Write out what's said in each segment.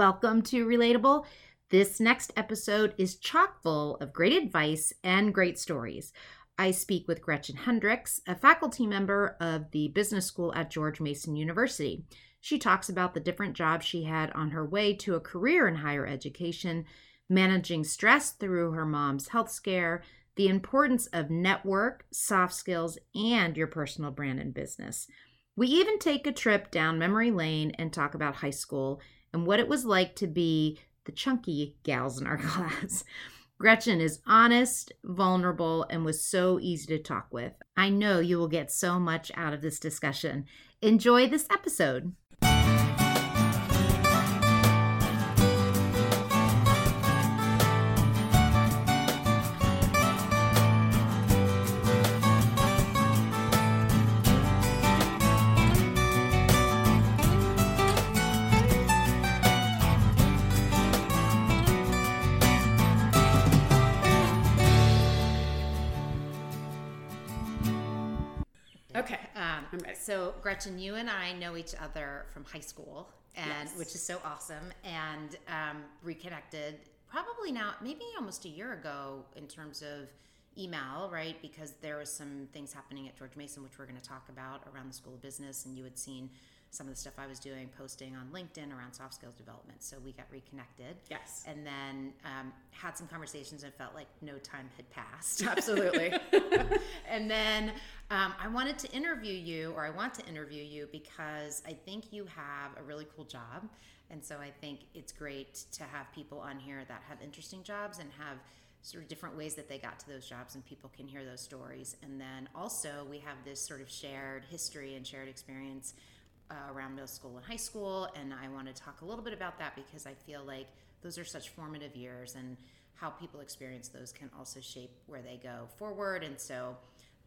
Welcome to Relatable. This next episode is chock full of great advice and great stories. I speak with Gretchen Hendricks, a faculty member of the business school at George Mason University. She talks about the different jobs she had on her way to a career in higher education, managing stress through her mom's health scare, the importance of network, soft skills, and your personal brand and business. We even take a trip down memory lane and talk about high school and what it was like to be the chunky gals in our class. Gretchen is honest, vulnerable, and was so easy to talk with. I know you will get so much out of this discussion. Enjoy this episode. So Gretchen, you and I know each other from high school, and Yes. which is so awesome, and um, reconnected probably now, maybe almost a year ago in terms of email, right? Because there was some things happening at George Mason, which we're going to talk about around the School of Business, and you had seen some of the stuff I was doing, posting on LinkedIn around soft skills development. So we got reconnected. Yes. And then um, had some conversations and felt like no time had passed. Absolutely. and then um, I wanted to interview you, or I want to interview you because I think you have a really cool job. And so I think it's great to have people on here that have interesting jobs and have sort of different ways that they got to those jobs, and people can hear those stories. And then also, we have this sort of shared history and shared experience uh, around middle school and high school. And I want to talk a little bit about that because I feel like those are such formative years and how people experience those can also shape where they go forward. And so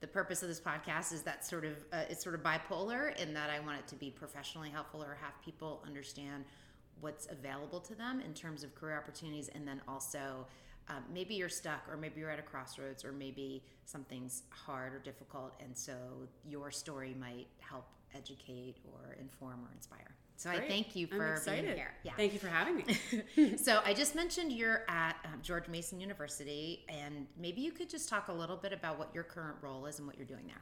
the purpose of this podcast is that sort of uh, it's sort of bipolar in that I want it to be professionally helpful or have people understand what's available to them in terms of career opportunities and then also um, maybe you're stuck or maybe you're at a crossroads or maybe something's hard or difficult and so your story might help educate or inform or inspire so i thank you for being here yeah Thank you for having me. so I just mentioned you're at um, George Mason University, and maybe you could just talk a little bit about what your current role is and what you're doing there.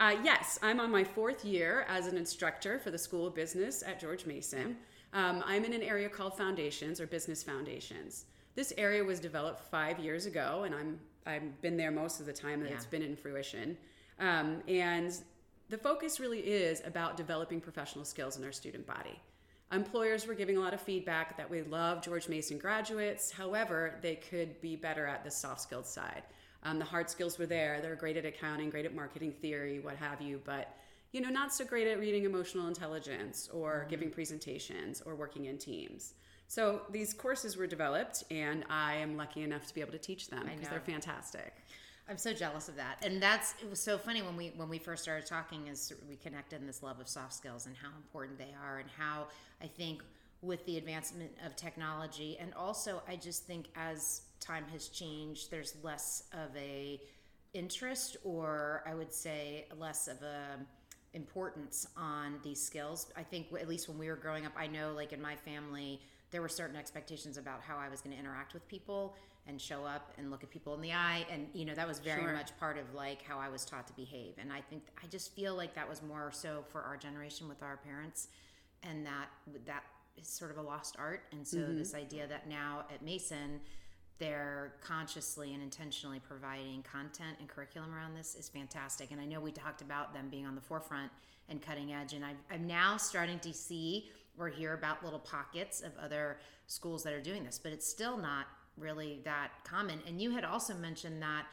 Uh, yes, I'm on my fourth year as an instructor for the School of Business at George Mason. Um, I'm in an area called Foundations or Business Foundations. This area was developed five years ago, and I'm I've been there most of the time that Yeah. it's been in fruition. Um, and the focus really is about developing professional skills in our student body. Employers were giving a lot of feedback that we love George Mason graduates. However, they could be better at the soft skills side. Um, the hard skills were there. They're great at accounting, great at marketing theory, what have you, but you know, not so great at reading emotional intelligence or giving presentations or working in teams. So these courses were developed, and I am lucky enough to be able to teach them because they're fantastic. I'm so jealous of that, and that's it was so funny when we when we first started talking. Is we connected in this love of soft skills and how important they are, and how I think with the advancement of technology, and also I just think as time has changed, there's less of a interest, or I would say less of a importance on these skills. I think at least when we were growing up, I know like in my family, there were certain expectations about how I was going to interact with people and show up and look at people in the eye. And, you know, that was very Sure. much part of like how I was taught to behave. And I think, I just feel like that was more so for our generation with our parents and that, that is sort of a lost art. And so mm-hmm. this idea that now at Mason, they're consciously and intentionally providing content and curriculum around this is fantastic. And I know we talked about them being on the forefront and cutting edge. And I'm, I'm now starting to see or hear about little pockets of other schools that are doing this, but it's still not really that common. And you had also mentioned that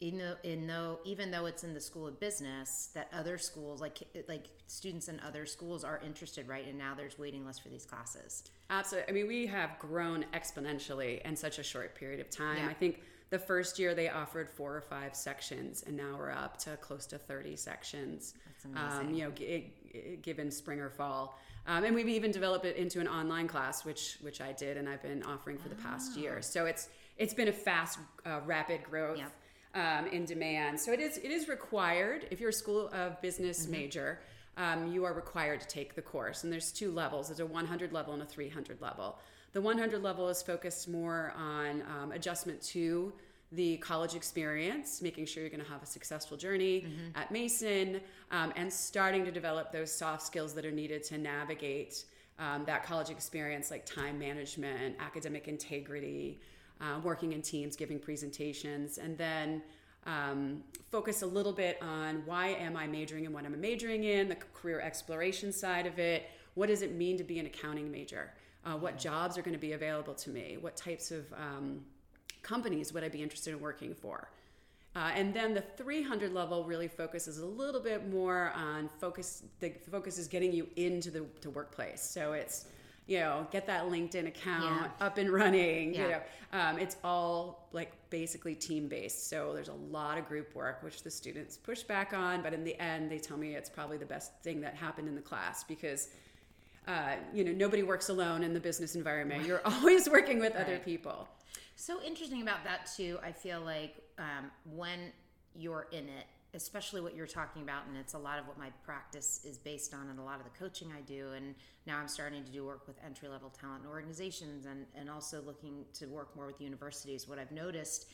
in though, in though even though it's in the school of business, that other schools like like students in other schools are interested, right? And now there's waiting lists for these classes. Absolutely. I mean, we have grown exponentially in such a short period of time. Yeah. I think the first year they offered four or five sections, and now we're up to close to 30 sections. That's Um, you know, g- g- given spring or fall. Um, and we've even developed it into an online class, which which I did, and I've been offering for the past year. So it's it's been a fast, uh, rapid growth Yep. um, in demand. So it is it is required if you're a school of business major. Um, you are required to take the course, and there's two levels. There's a 100 level and a 300 level. The 100 level is focused more on um, adjustment to the college experience, making sure you're going to have a successful journey mm-hmm. at Mason, um, and starting to develop those soft skills that are needed to navigate um, that college experience, like time management, academic integrity, uh, working in teams, giving presentations, and then um, focus a little bit on why am I majoring in what I'm majoring in, the career exploration side of it. What does it mean to be an accounting major? Uh, what jobs are going to be available to me? What types of um, companies would I be interested in working for? Uh, and then the 300 level really focuses a little bit more on focus. The focus is getting you into the to workplace. So it's you know, get that LinkedIn account yeah. up and running. Yeah. You know, um, it's all like basically team based. So there's a lot of group work, which the students push back on. But in the end, they tell me it's probably the best thing that happened in the class because, uh, you know, nobody works alone in the business environment. You're always working with right. other people. So interesting about that too. I feel like um, when you're in it especially what you're talking about and it's a lot of what my practice is based on and a lot of the coaching i do and now i'm starting to do work with entry level talent organizations and, and also looking to work more with universities what i've noticed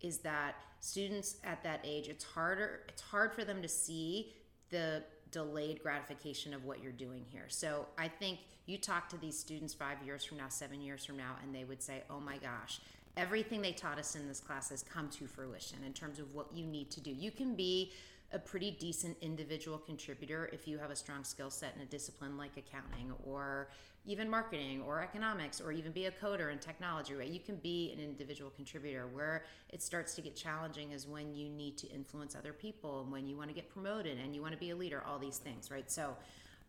is that students at that age it's harder it's hard for them to see the delayed gratification of what you're doing here. So i think you talk to these students five years from now seven years from now and they would say oh my gosh everything they taught us in this class has come to fruition in terms of what you need to do. You can be a pretty decent individual contributor if you have a strong skill set in a discipline like accounting or even marketing or economics or even be a coder in technology right? You can be an individual contributor. Where it starts to get challenging is when you need to influence other people and when you want to get promoted and you want to be a leader all these things right? So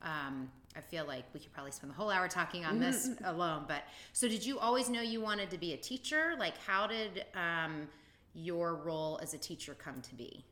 um, I feel like we could probably spend the whole hour talking on this alone. But so, did you always know you wanted to be a teacher? Like, how did um, your role as a teacher come to be?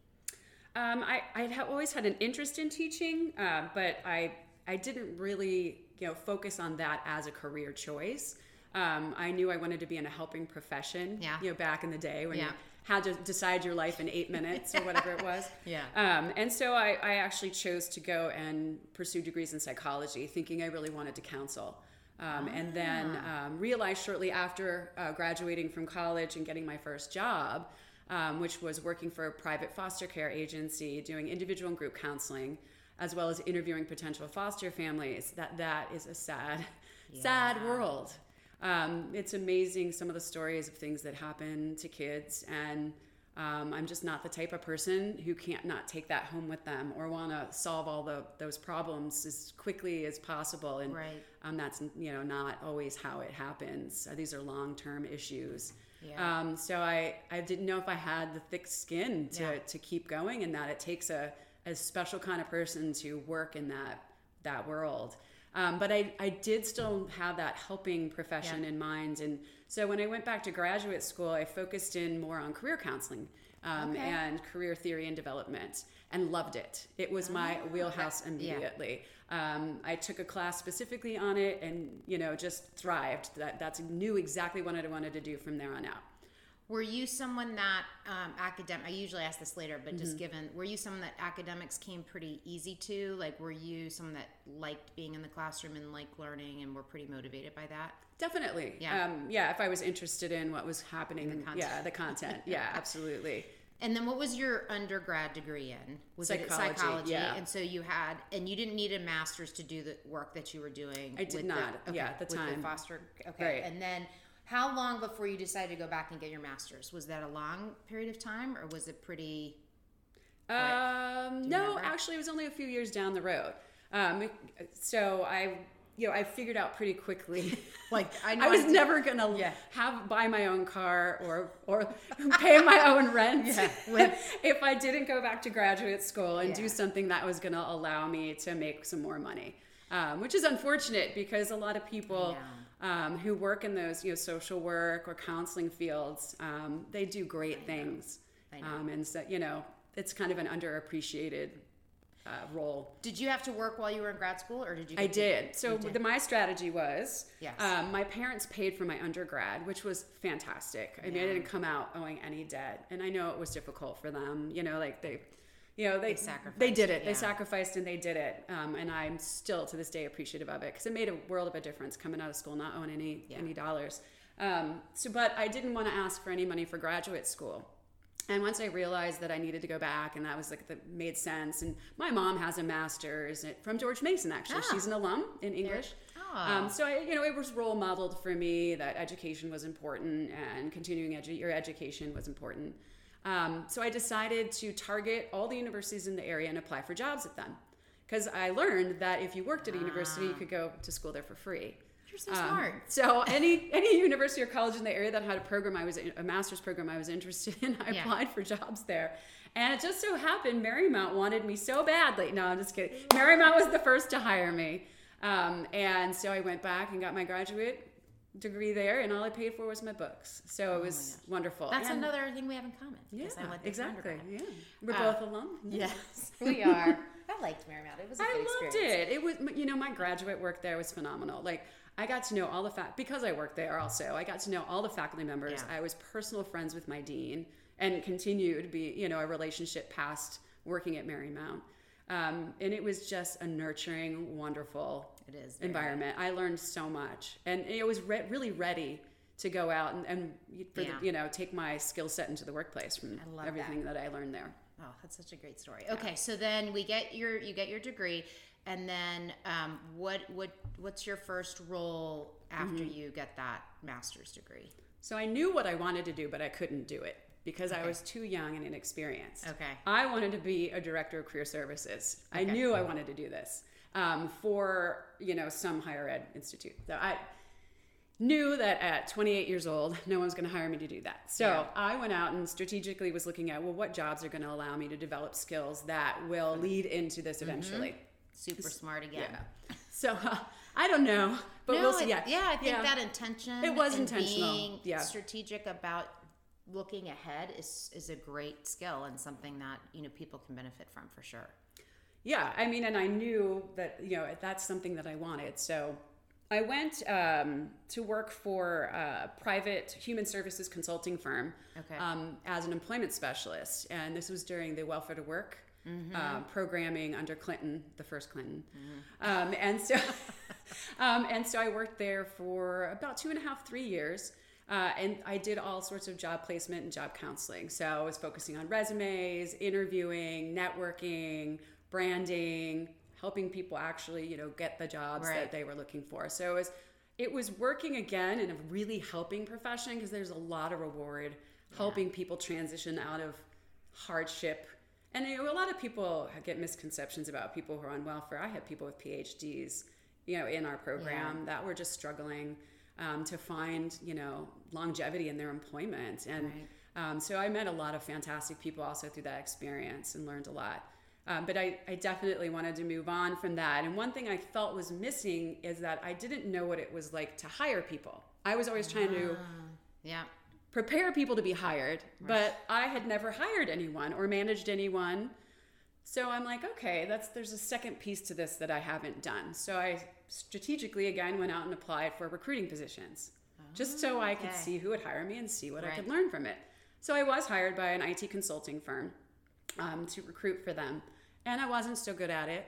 Um, I I have always had an interest in teaching, uh, but I I didn't really you know focus on that as a career choice. Um, I knew I wanted to be in a helping profession. Yeah. You know, back in the day when yeah had to decide your life in eight minutes or whatever it was. Yeah. Um, and so I, I actually chose to go and pursue degrees in psychology, thinking I really wanted to counsel. Um, ah. And then ah. um, realized shortly after uh, graduating from college and getting my first job, um, which was working for a private foster care agency, doing individual and group counseling, as well as interviewing potential foster families, that that is a sad, yeah. sad world um, it's amazing some of the stories of things that happen to kids and um, i'm just not the type of person who can't not take that home with them or want to solve all the those problems as quickly as possible and right. um, that's you know not always how it happens uh, these are long-term issues yeah. Um, so I, I didn't know if I had the thick skin to, yeah. to keep going and that it takes a, a special kind of person to work in that that world. Um, but I, I did still have that helping profession yeah. in mind. And so when I went back to graduate school, I focused in more on career counseling um, okay. and career theory and development and loved it. It was my oh, wheelhouse immediately. Yeah. Um, I took a class specifically on it and, you know, just thrived. That, that's knew exactly what I wanted to do from there on out. Were you someone that um, academic? I usually ask this later, but mm-hmm. just given, were you someone that academics came pretty easy to? Like, were you someone that liked being in the classroom and liked learning and were pretty motivated by that? Definitely. Yeah. Um, yeah. If I was interested in what was happening, the content. yeah, the content. yeah, absolutely. And then what was your undergrad degree in? Was psychology, it psychology? Yeah. And so you had, and you didn't need a master's to do the work that you were doing. I did not. The, okay, yeah, at the time. The foster. Okay. Right. And then how long before you decided to go back and get your master's? Was that a long period of time, or was it pretty? Um, no, remember? actually, it was only a few years down the road. Um, so I, you know, I figured out pretty quickly. like I, I was never gonna yeah. have buy my own car or or pay my own rent yeah. if I didn't go back to graduate school and yeah. do something that was gonna allow me to make some more money. Um, which is unfortunate because a lot of people um, who work in those you know social work or counseling fields they do great things and so you know it's kind of an underappreciated uh, role. Did you have to work while you were in grad school, or did you? I did. So did. The, my strategy was, yes. Um, my parents paid for my undergrad, which was fantastic. I yeah. mean, I didn't come out owing any debt, and I know it was difficult for them. You know, like they you know they They sacrificed, they did it yeah. they sacrificed and they did it um, and i'm still to this day appreciative of it because it made a world of a difference coming out of school not owning any Yeah. any dollars um, so but i didn't want to ask for any money for graduate school and once I realized that I needed to go back, and that was like that made sense. And my mom has a master's from George Mason. Actually, Ah. she's an alum in English. Oh. Um, so I, you know, it was role modeled for me that education was important and continuing edu- your education was important. Um, so I decided to target all the universities in the area and apply for jobs at them, because I learned that if you worked at a university, you could go to school there for free. You're so Um, smart. So any any university or college in the area that had a program I was in, a master's program I was interested in, I Yeah. applied for jobs there. And it just so happened Marymount wanted me so badly. No, I'm just kidding. Marymount was the first to hire me. Um, and so I went back and got my graduate degree there, and all I paid for was my books. So it was wonderful. Oh That's And- another thing we have in common. yeah, 'cause I went exactly. Yeah, we're Uh, both alum. Yes, we are. I liked Marymount. It was a good I loved experience. it. It was, you know, my graduate work there was phenomenal. Like, I got to know all the fact because I worked there also. I got to know all the faculty members. Yeah. I was personal friends with my dean, and continued to be, you know, a relationship past working at Marymount. Um, and it was just a nurturing, wonderful It is environment. I learned so much, and it was re- really ready to go out and, and for Yeah. the, you know take my skill set into the workplace from everything that I learned there. Oh, that's such a great story. Okay, so then we get your you get your degree, and then um, what what what's your first role after Mm-hmm. you get that master's degree? So I knew what I wanted to do, but I couldn't do it because I was too young and inexperienced. Okay. I wanted to be a director of career services. I knew I wanted to do this um, for you know some higher ed institute. So I knew that at 28 years old, no one's going to hire me to do that. So Yeah. I went out and strategically was looking at well, what jobs are going to allow me to develop skills that will lead into this Mm-hmm. eventually. Super smart again. Yeah. So uh, I don't know, but no, we'll see. it- Yeah, I think yeah. that intention. It was and intentional, Being yeah. strategic about looking ahead is is a great skill and something that you know people can benefit from for sure. Yeah, I mean, and I knew that you know that's something that I wanted. So I went um, to work for a private human services consulting firm Okay. um, as an employment specialist, and this was during the welfare to work. Mm-hmm. um, programming under Clinton, the first Clinton, um, and so um, and so I worked there for about two and a half, three years, uh, and I did all sorts of job placement and job counseling. So I was focusing on resumes, interviewing, networking, branding, helping people actually, you know, get the jobs Right. that they were looking for. So it was it was working again in a really helping profession because there's a lot of reward helping people transition out of hardship. And you know, a lot of people get misconceptions about people who are on welfare. I had people with PhDs, you know, in our program that were just struggling um, to find, you know, longevity in their employment. And Right. um, so I met a lot of fantastic people also through that experience and learned a lot. Um, but I, I definitely wanted to move on from that. And one thing I felt was missing is that I didn't know what it was like to hire people. I was always trying to Yeah. prepare people to be hired, but I had never hired anyone or managed anyone. So I'm like, okay, that's there's a second piece to this that I haven't done. So I strategically again went out and applied for recruiting positions. Just so I could see who would hire me and see what I could learn from it. So I was hired by an IT consulting firm um, to recruit for them, and I wasn't so good at it.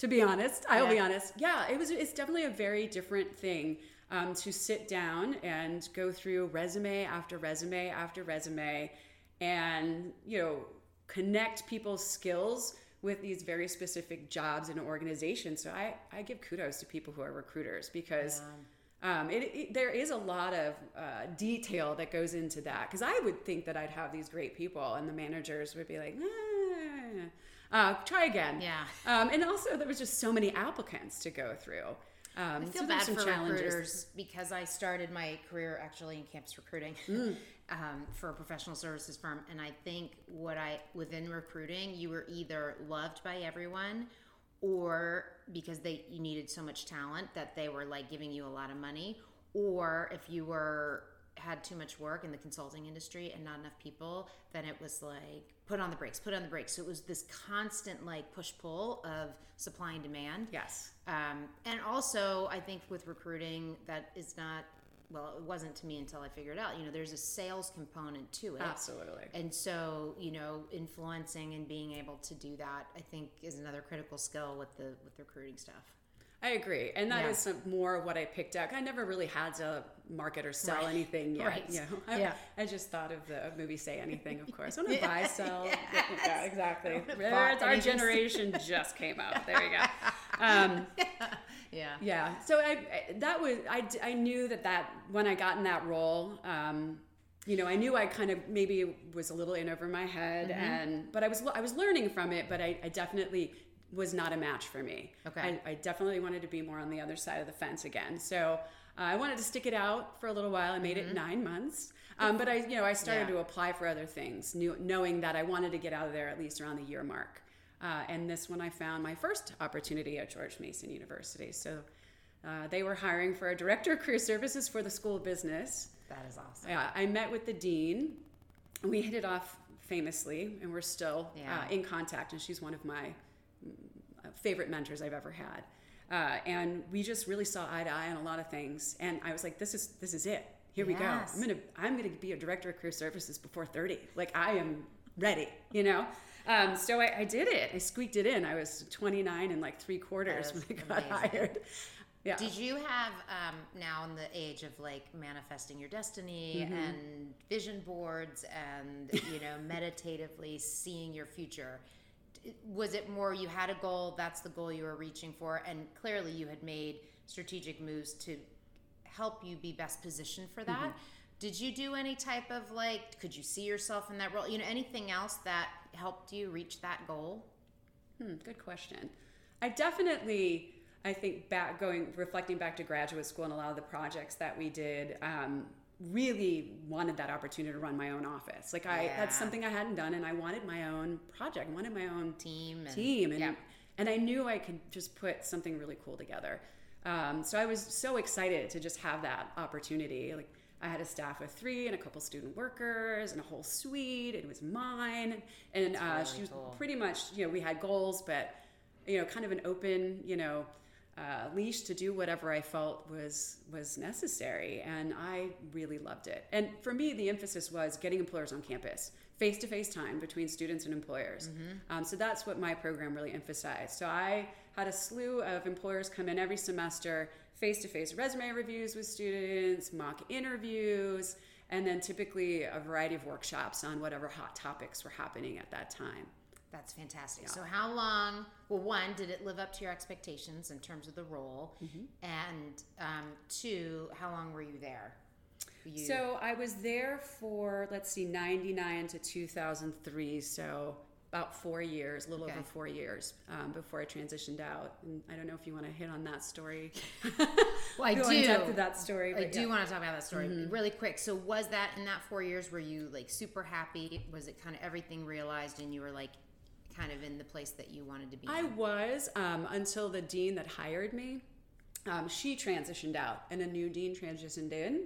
To be honest, I'll be honest. Yeah, it was. It's definitely a very different thing um, to sit down and go through resume after resume after resume, and you know connect people's skills with these very specific jobs and organizations. So I I give kudos to people who are recruiters because. Um, it, it, there is a lot of uh, detail that goes into that because I would think that I'd have these great people and the managers would be like, "Nah, uh, try again. Yeah. Um, and also, there was just so many applicants to go through. Um, I feel so bad some for challenges. recruiters because I started my career actually in campus recruiting Mm. um, for a professional services firm, and I think what I within recruiting, you were either loved by everyone, or because they you needed so much talent that they were like giving you a lot of money, or if you were had too much work in the consulting industry and not enough people, then it was like put on the brakes, put on the brakes. So it was this constant like push pull of supply and demand. Yes. Um, and also, I think with recruiting, that is not well, it wasn't to me until I figured out, you know, there's a sales component to it. Absolutely. And so, you know, influencing and being able to do that, I think, is another critical skill with the with the recruiting stuff. I agree, and that Yeah. is some more what I picked up. I never really had to market or sell Right. anything yet. Right. You know? I, Yeah. I just thought of the movie "Say Anything." Of course, I want to buy, sell. Yeah, exactly. would've Where bought it's our generation just came out. There you go. Um, Yeah. yeah. So I, I that was I, I knew that that when I got in that role, um, you know, I knew I kind of maybe was a little in over my head, Mm-hmm. and but I was I was learning from it, but I, I definitely was not a match for me. Okay. I, I definitely wanted to be more on the other side of the fence again. So uh, I wanted to stick it out for a little while. I made it nine months. Um, but I, you know, I started Mm-hmm. Yeah. to apply for other things, knew, knowing that I wanted to get out of there at least around the year mark. Uh, and this one, I found my first opportunity at George Mason University. So uh, they were hiring for a director of career services for the School of Business. That is awesome. Yeah, I met with the dean. We hit it off famously, and we're still Yeah. uh, in contact. And she's one of my favorite mentors I've ever had. Uh, and we just really saw eye to eye on a lot of things. And I was like, "This is this is it. Here we go. I'm gonna I'm gonna be a director of career services before 30. Like I am ready. You know." Um, so I, I did it. I squeaked it in. I was 29 and like three quarters when I got amazing. hired. Yeah. Did you have um, now in the age of like manifesting your destiny Mm-hmm. and vision boards and you know meditatively seeing your future? Was it more you had a goal, that's the goal you were reaching for, and clearly you had made strategic moves to help you be best positioned for that? Mm-hmm. Did you do any type of like, could you see yourself in that role? You know, anything else that helped you reach that goal? Hmm, good question. I definitely, I think back going reflecting back to graduate school and a lot of the projects that we did, um, really wanted that opportunity to run my own office. Like I, that's something I hadn't done, and I wanted my own project. I wanted my own Team and team, and yeah. and I knew I could just put something really cool together. Um, so I was so excited to just have that opportunity. Like I had a staff of three and a couple student workers and a whole suite. It was mine, and uh, really she was cool. pretty much you know we had goals, but you know kind of an open you know uh, leash to do whatever I felt was was necessary, and I really loved it. And for me, the emphasis was getting employers on campus, face to face time between students and employers. Um, so that's what my program really emphasized. So I had a slew of employers come in every semester, face to face resume reviews with students, mock interviews, and then typically a variety of workshops on whatever hot topics were happening at that time. That's fantastic. So, how long? Well, one, did it live up to your expectations in terms of the role? Mm-hmm. And um, two, how long were you there? Were You, So I was there for let's see, ninety nine to two thousand three. So about four years, a little Okay. over four years um, before I transitioned out. And I don't know if you want to hit on that story. well, I Go do. in depth that story. I do yeah. Mm-hmm. want to talk about that story really quick. So, was that in that four years? Were you like super happy? Was it kind of everything realized, and you were like kind of in the place that you wanted to be? I was um, until the dean that hired me. Um, she transitioned out, and a new dean transitioned in,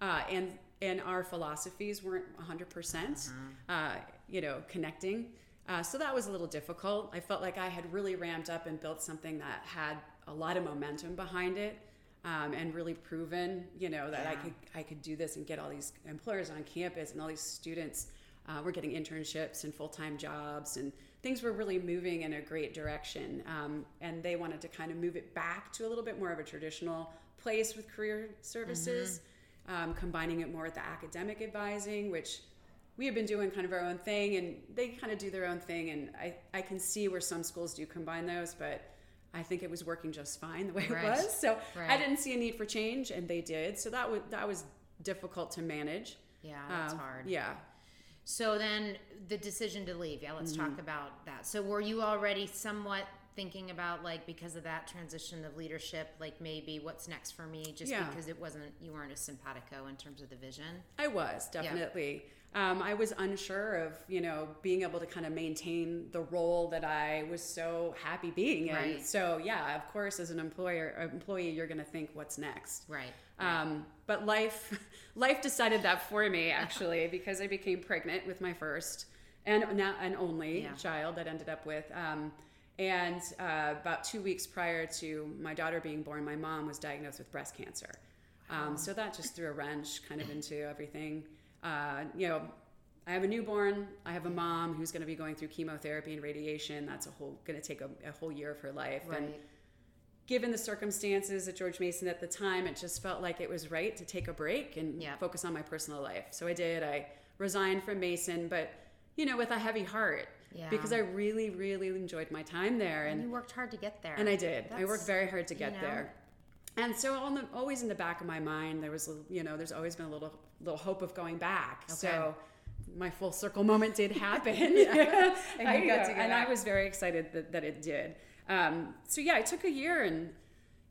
uh, and and our philosophies weren't 100 percent, uh, you know, connecting. Uh, so that was a little difficult. I felt like I had really ramped up and built something that had a lot of momentum behind it, um, and really proven, you know, that I could I could do this and get all these employers on campus and all these students uh, were getting internships and full time jobs and things were really moving in a great direction. Um, and they wanted to kind of move it back to a little bit more of a traditional place with career services, um, combining it more with the academic advising, which we have been doing kind of our own thing and they kind of do their own thing. And I, I can see where some schools do combine those, but I think it was working just fine the way Right. it was. So I didn't see a need for change and they did. So that was, that was difficult to manage. yeah, that's Um, hard. Yeah. So then the decision to leave. Yeah, let's Mm-hmm. talk about that. So were you already somewhat thinking about like because of that transition of leadership, like maybe what's next for me, just Yeah. because it wasn't you weren't as simpatico in terms of the vision. I was definitely. Um, I was unsure of you know being able to kind of maintain the role that I was so happy being in. Right. So yeah, of course, as an employer employee, you're going to think what's next. Right. Um, but life life decided that for me actually because I became pregnant with my first and now and only Yeah. child that ended up with. Um, and uh, about two weeks prior to my daughter being born, my mom was diagnosed with breast cancer. Um, so that just threw a wrench kind of into everything. Uh, you know, I have a newborn. I have a mom who's going to be going through chemotherapy and radiation. That's a whole going to take a, a, whole year of her life. Right. And given the circumstances at George Mason at the time, it just felt like it was right to take a break and Yeah. focus on my personal life. So I did. I resigned from Mason, but you know, with a heavy heart Yeah. because I really, really enjoyed my time there. And And you worked hard to get there. and I did. I worked very hard to you get know. there. And so on the, always in the back of my mind, there was, you know, there's always been a little, little hope of going back. So my full circle moment did happen. And you got I- to go and I was very excited that, that it did. Um, so yeah, it took a year and,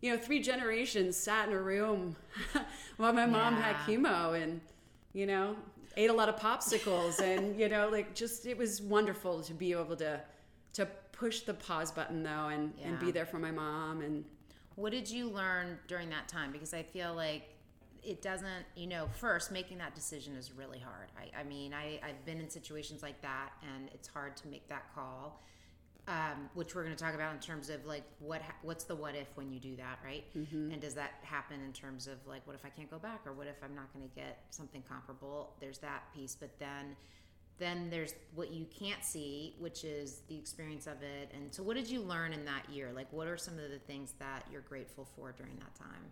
you know, three generations sat in a room while my mom had chemo and, you know, ate a lot of popsicles and, you know, like just, it was wonderful to be able to, to push the pause button though and, and be there for my mom and What did you learn during that time? Because I feel like it doesn't, you know, first making that decision is really hard. I, I mean, I, I've been in situations like that and it's hard to make that call. Um, which we're going to talk about in terms of like what ha- what's the what if when you do that right and does that happen in terms of like what if i can't go back or what if i'm not going to get something comparable there's that piece but then then there's what you can't see which is the experience of it and so what did you learn in that year like what are some of the things that you're grateful for during that time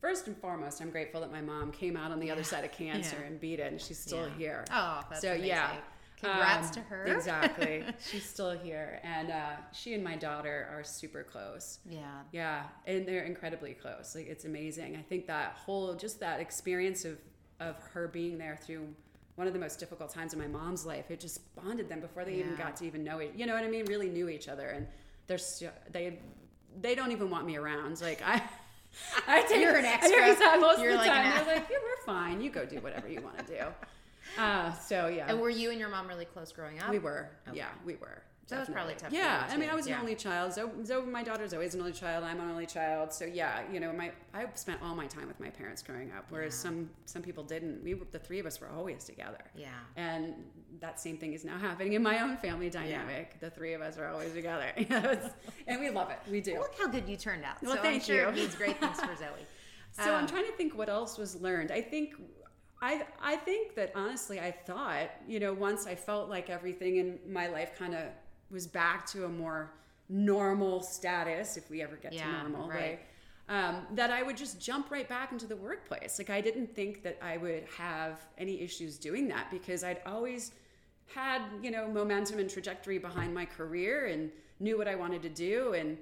First and foremost, I'm grateful that my mom came out on the other side of cancer Yeah. and beat it, and she's still Yeah. here. oh that's so amazing. yeah, congrats Um, to her exactly, she's still here, and uh, she and my daughter are super close. yeah Yeah, and they're incredibly close. Like it's amazing. I think that whole just that experience of of her being there through one of the most difficult times in my mom's life, it just bonded them before they even got to even know it. You know what I mean? Really knew each other, and they're they they don't even want me around. Like I. I take, You're an extra. Every time, most You're of the like time, an they're like, yeah, "We're fine. You go do whatever you want to do." Uh, so yeah, and were you and your mom really close growing up we were. Okay. Yeah, we were. So it was probably tough Yeah, I mean. I was Yeah. an only child. So, so my daughter's always an only child. I'm an only child. So yeah, you know, my I spent all my time with my parents growing up, whereas Yeah. some some people didn't. We were, the three of us were always together. yeah And that same thing is now happening in my own family dynamic. The three of us are always together, and we love it. We do. look how good you turned out Well, so i'm thank sure it you. means great things for zoe So I'm Um, trying to think what else was learned. I think I I think that honestly I thought, you know, once I felt like everything in my life kind of was back to a more normal status if we ever get to normal, right. right? Um, that I would just jump right back into the workplace. Like I didn't think that I would have any issues doing that because I'd always had, you know, momentum and trajectory behind my career and knew what I wanted to do and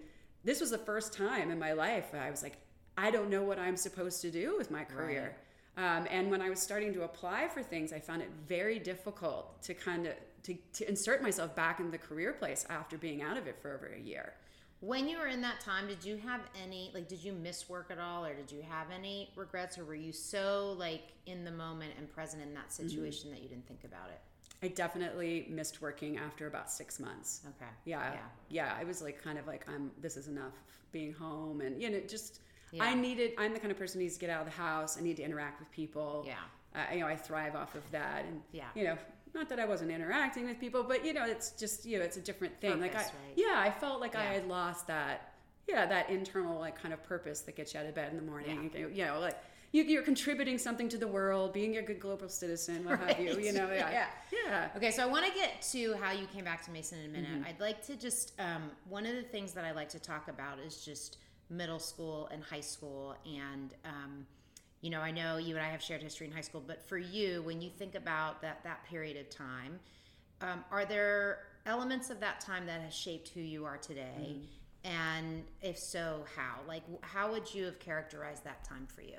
this was the first time in my life I was like, I don't know what I'm supposed to do with my career. Um, and when I was starting to apply for things, I found it very difficult to kind of to, to insert myself back in the career place after being out of it for over a year. When you were in that time, did you have any like did you miss work at all or did you have any regrets or were you so like in the moment and present in that Mm-hmm. situation that you didn't think about it? I definitely missed working after about six months. Okay. Yeah, Yeah. yeah. I was like, kind of like, I'm. This is enough being home, and you know, just Yeah. I needed. I'm the kind of person who needs to get out of the house. I need to interact with people. Yeah. Uh, you know, I thrive off of that, and Yeah. you know, not that I wasn't interacting with people, but you know, it's just you know, it's a different thing. like I, right? yeah, I felt like I had lost that. Yeah, that internal like kind of purpose that gets you out of bed in the morning. You, you know, like. You, you're contributing something to the world, being a good global citizen, what have you. You know, yeah, Yeah. yeah. Okay, so I want to get to how you came back to Mason in a minute. Mm-hmm. I'd like to just um, one of the things that I like to talk about is just middle school and high school, and um, you know, I know you and I have shared history in high school, but for you, when you think about that that period of time, um, are there elements of that time that has shaped who you are today? And if so, how? Like, how would you have characterized that time for you?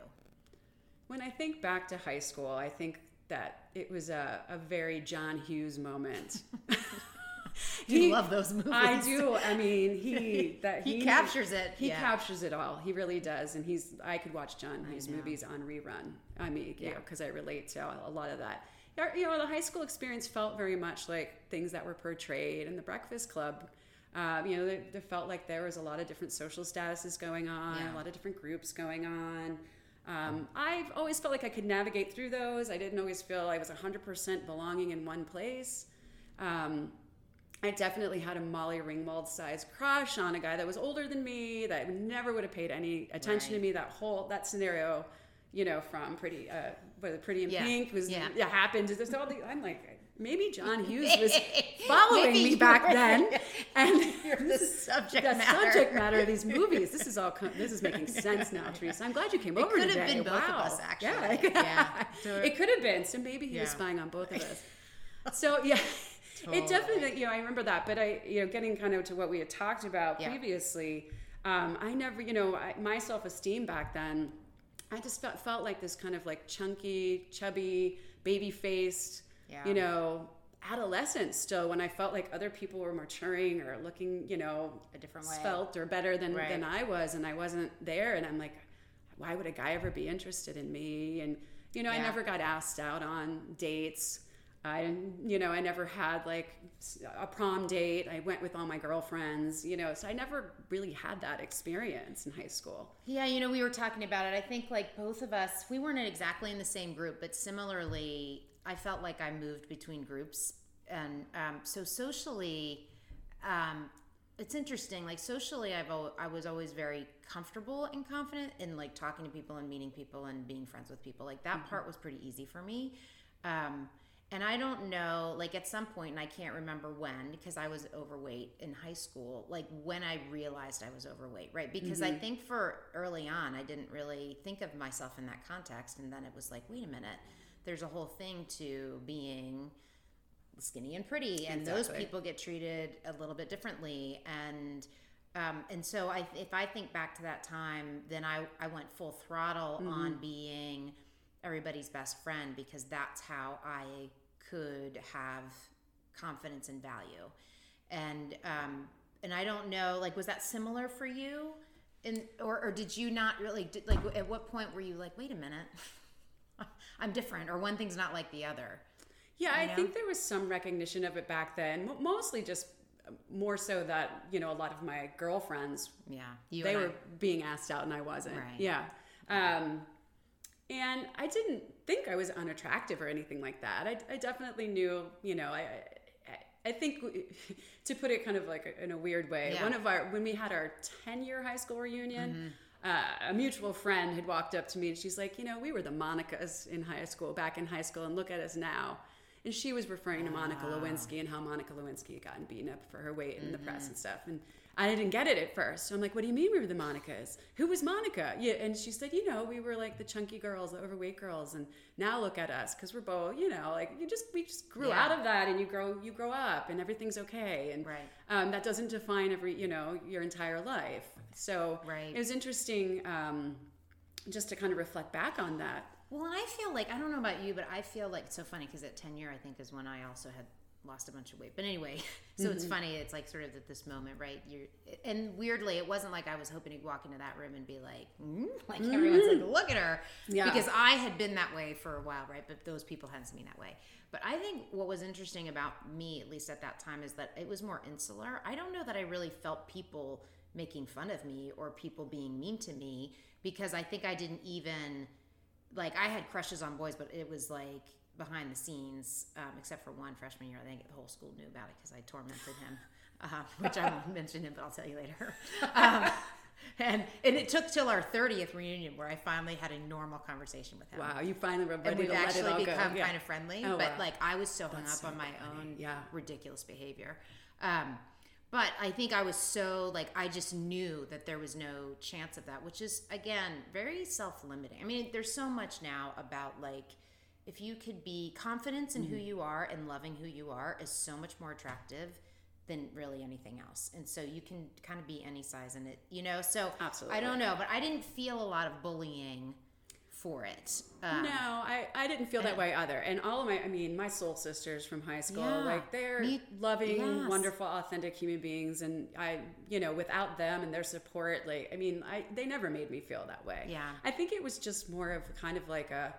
When I think back to high school, I think that it was a, a very John Hughes moment. You love those movies. I do. I mean, he that He captures it, He yeah. captures it all. He really does. And he's. I could watch John Hughes movies on rerun. I mean, yeah, because I relate to a lot of that. You know, the high school experience felt very much like things that were portrayed in the Breakfast Club. Um, you know, there, there felt like there was a lot of different social statuses going on, Yeah. a lot of different groups going on. Um, I've always felt like I could navigate through those. I didn't always feel I was 100% belonging in one place. Um, I definitely had a Molly Ringwald sized crush on a guy that was older than me that never would have paid any attention to me. That whole that scenario you know, from Pretty, uh, what, Pretty in Yeah. Pink was Yeah. it happened. All the, I'm like, maybe John Hughes was following me back were- then, and You're the subject the matter. subject matter of these movies. This is all this is making sense now, Teresa. I'm glad you came over could have today. been both of wow. us, actually. Yeah, Yeah. So- it could have been. So maybe he was spying on both of us. So yeah, it definitely you know I remember that. But I you know getting kind of to what we had talked about Yeah. previously. Um, I never you know I, my self esteem back then. I just felt, felt like this kind of like chunky, chubby, baby faced, Yeah. you know, adolescent still when I felt like other people were maturing or looking, you know, A different way. svelte or better than, Right. than I was. And I wasn't there. And I'm like, why would a guy ever be interested in me? And, you know, I never got asked out on dates. I, you know, I never had like a prom date. I went with all my girlfriends, you know, so I never really had that experience in high school. Yeah, you know, we were talking about it. I think like both of us, we weren't exactly in the same group, but similarly, I felt like I moved between groups, and um, so socially, um, it's interesting. Like socially, I've al- I was always very comfortable and confident in like talking to people and meeting people and being friends with people. Like that part was pretty easy for me. Um, and I don't know, like at some point, and I can't remember when, because I was overweight in high school, like when I realized I was overweight, right? Because I think for early on, I didn't really think of myself in that context. And then it was like, wait a minute, there's a whole thing to being skinny and pretty, and those people get treated a little bit differently. And um, and so I, if I think back to that time, then I, I went full throttle on being everybody's best friend because that's how I could have confidence and value. And um, and I don't know, like, was that similar for you? And or, or did you not really did, like? At what point were you like, wait a minute, I'm different, or one thing's not like the other? Yeah, I know? think there was some recognition of it back then. Mostly just uh, more so that you know a lot of my girlfriends Yeah, you they and I- were being asked out and I wasn't. Right. Yeah. Um, and I didn't think I was unattractive or anything like that. I, I definitely knew, you know, I, I, I think w- to put it kind of like in a weird way, Yeah. one of our, when we had our 10 year high school reunion, Mm-hmm. uh, a mutual friend had walked up to me and she's like, you know, we were the Monicas in high school, back in high school, and look at us now. And she was referring to Monica Lewinsky and how Monica Lewinsky had gotten beaten up for her weight in the Mm-hmm. press and stuff. And I didn't get it at first. So I'm like, what do you mean we were the Monicas? Who was Monica? Yeah. And she said, you know, we were like the chunky girls, the overweight girls. And now look at us because we're both, you know, like you just, we just grew Yeah. out of that and you grow, you grow up and everything's okay. And Right. um, that doesn't define every, you know, your entire life. So Right. it was interesting um, just to kind of reflect back on that. Well, and I feel like I don't know about you, but I feel like it's so funny because at ten year, I think is when I also had lost a bunch of weight. But anyway, so it's funny. It's like sort of at this moment, right? You're and weirdly, it wasn't like I was hoping to walk into that room and be like, mm? like everyone's like, look at her, Yeah. because I had been that way for a while, right? But those people hadn't seen me that way. But I think what was interesting about me, at least at that time, is that it was more insular. I don't know that I really felt people making fun of me or people being mean to me because I think I didn't even like I had crushes on boys, but it was like behind the scenes, um, except for one freshman year. I think the whole school knew about it because I tormented him, uh, which I won't mention him, but I'll tell you later. Um, and and it took till our thirtieth reunion where I finally had a normal conversation with him. Wow. You finally were And ready we've to let it actually all go. become Yeah. kind of friendly, Oh, but wow. like I was so hung That's up so on my funny. own Yeah. ridiculous behavior. Um, but I think I was so like I just knew that there was no chance of that, which is again very self-limiting. I mean, there's so much now about like if you could be confidence in who Mm-hmm. you are and loving who you are is so much more attractive than really anything else. And so you can kind of be any size in it, you know. So Absolutely. I don't know, but I didn't feel a lot of bullying for it. Um, No, I, I didn't feel that way either. And all of my, I mean, my soul sisters from high school, Yeah. like they're Me- loving, yes. wonderful, authentic human beings. And I, you know, without them and their support, like, I mean, I, they never made me feel that way. Yeah. I think it was just more of kind of like a,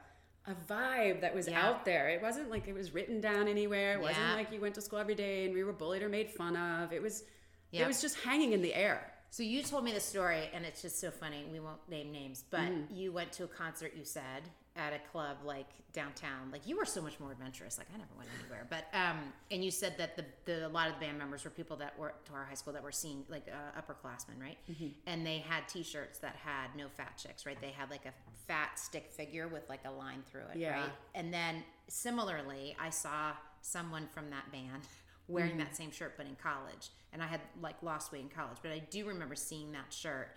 a vibe that was Yeah. out there. It wasn't like it was written down anywhere. It wasn't Yeah. like you went to school every day and we were bullied or made fun of. It was, Yeah. it was just hanging in the air. So you told me the story, and it's just so funny. We won't name names, but Mm-hmm. you went to a concert. You said, at a club like downtown. Like you were so much more adventurous. Like I never went anywhere. But um, and you said that the, the a lot of the band members were people that were to our high school that were seen like uh, upperclassmen, right? And they had T-shirts that had no fat chicks, right? They had like a fat stick figure with like a line through it, Yeah. right? And then similarly, I saw someone from that band wearing that same shirt, but in college. And I had like lost weight in college, but I do remember seeing that shirt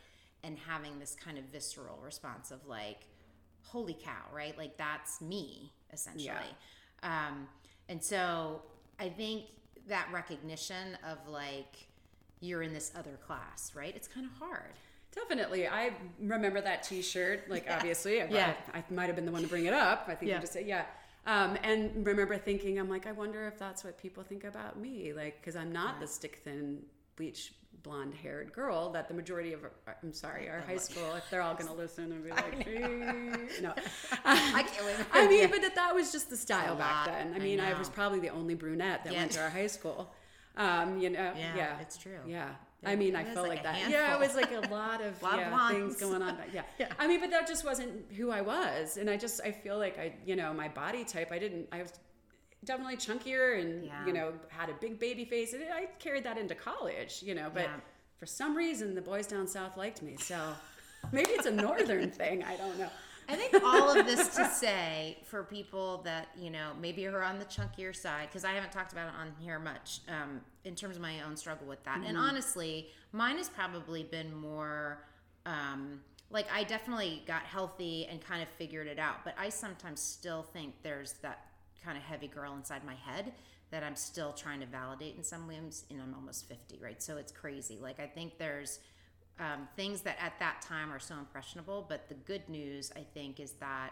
and having this kind of visceral response of like, holy cow, right? Like that's me essentially. Um, and so I think that recognition of like you're in this other class, right? It's kind of hard. Definitely. I remember that T-shirt. Like, obviously, I, Yeah. I, I might have been the one to bring it up. I think Yeah. you just said, yeah. Um, and remember thinking, I'm like, I wonder if that's what people think about me, like, because I'm not the stick thin, bleach blonde haired girl that the majority of, our, I'm sorry, our high school, if they're all going to listen and be like, "Gee," no. I can't wait. I mean, but that, that was just the style back then. I I mean, I, know. was probably the only brunette that went to our high school. Um, you know, Yeah, yeah, it's true. Yeah. I mean, I felt like like, a that. Yeah, it was like a lot of, Lot yeah, blondes. things going on. Yeah. Yeah. I mean, but that just wasn't who I was. And I just, I feel like I, you know, my body type, I didn't, I was definitely chunkier and, Yeah. you know, had a big baby face. And I carried that into college, you know, but Yeah. for some reason, the boys down south liked me. So maybe it's a northern thing. I don't know. I think all of this to say for people that you know maybe are on the chunkier side because I haven't talked about it on here much um, in terms of my own struggle with that. And honestly, mine has probably been more um, like I definitely got healthy and kind of figured it out. But I sometimes still think there's that kind of heavy girl inside my head that I'm still trying to validate in some ways. And I'm almost fifty, right? So it's crazy. Like I think there's um, things that at that time are so impressionable. But the good news, I think, is that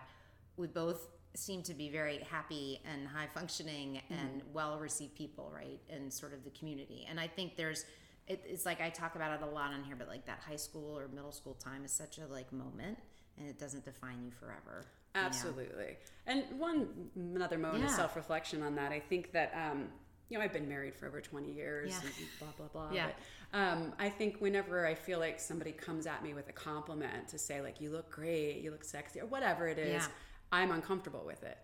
we both seem to be very happy and high functioning and well received people, right? And sort of the community. And I think there's, it, it's like I talk about it a lot on here, but like that high school or middle school time is such a like moment and it doesn't define you forever. Absolutely. And one another moment of self reflection on that. I think that um, you know I've been married for over twenty years. Yeah. And blah blah blah. Yeah. But, um, I think whenever I feel like somebody comes at me with a compliment to say like you look great, you look sexy, or whatever it is, Yeah. I'm uncomfortable with it.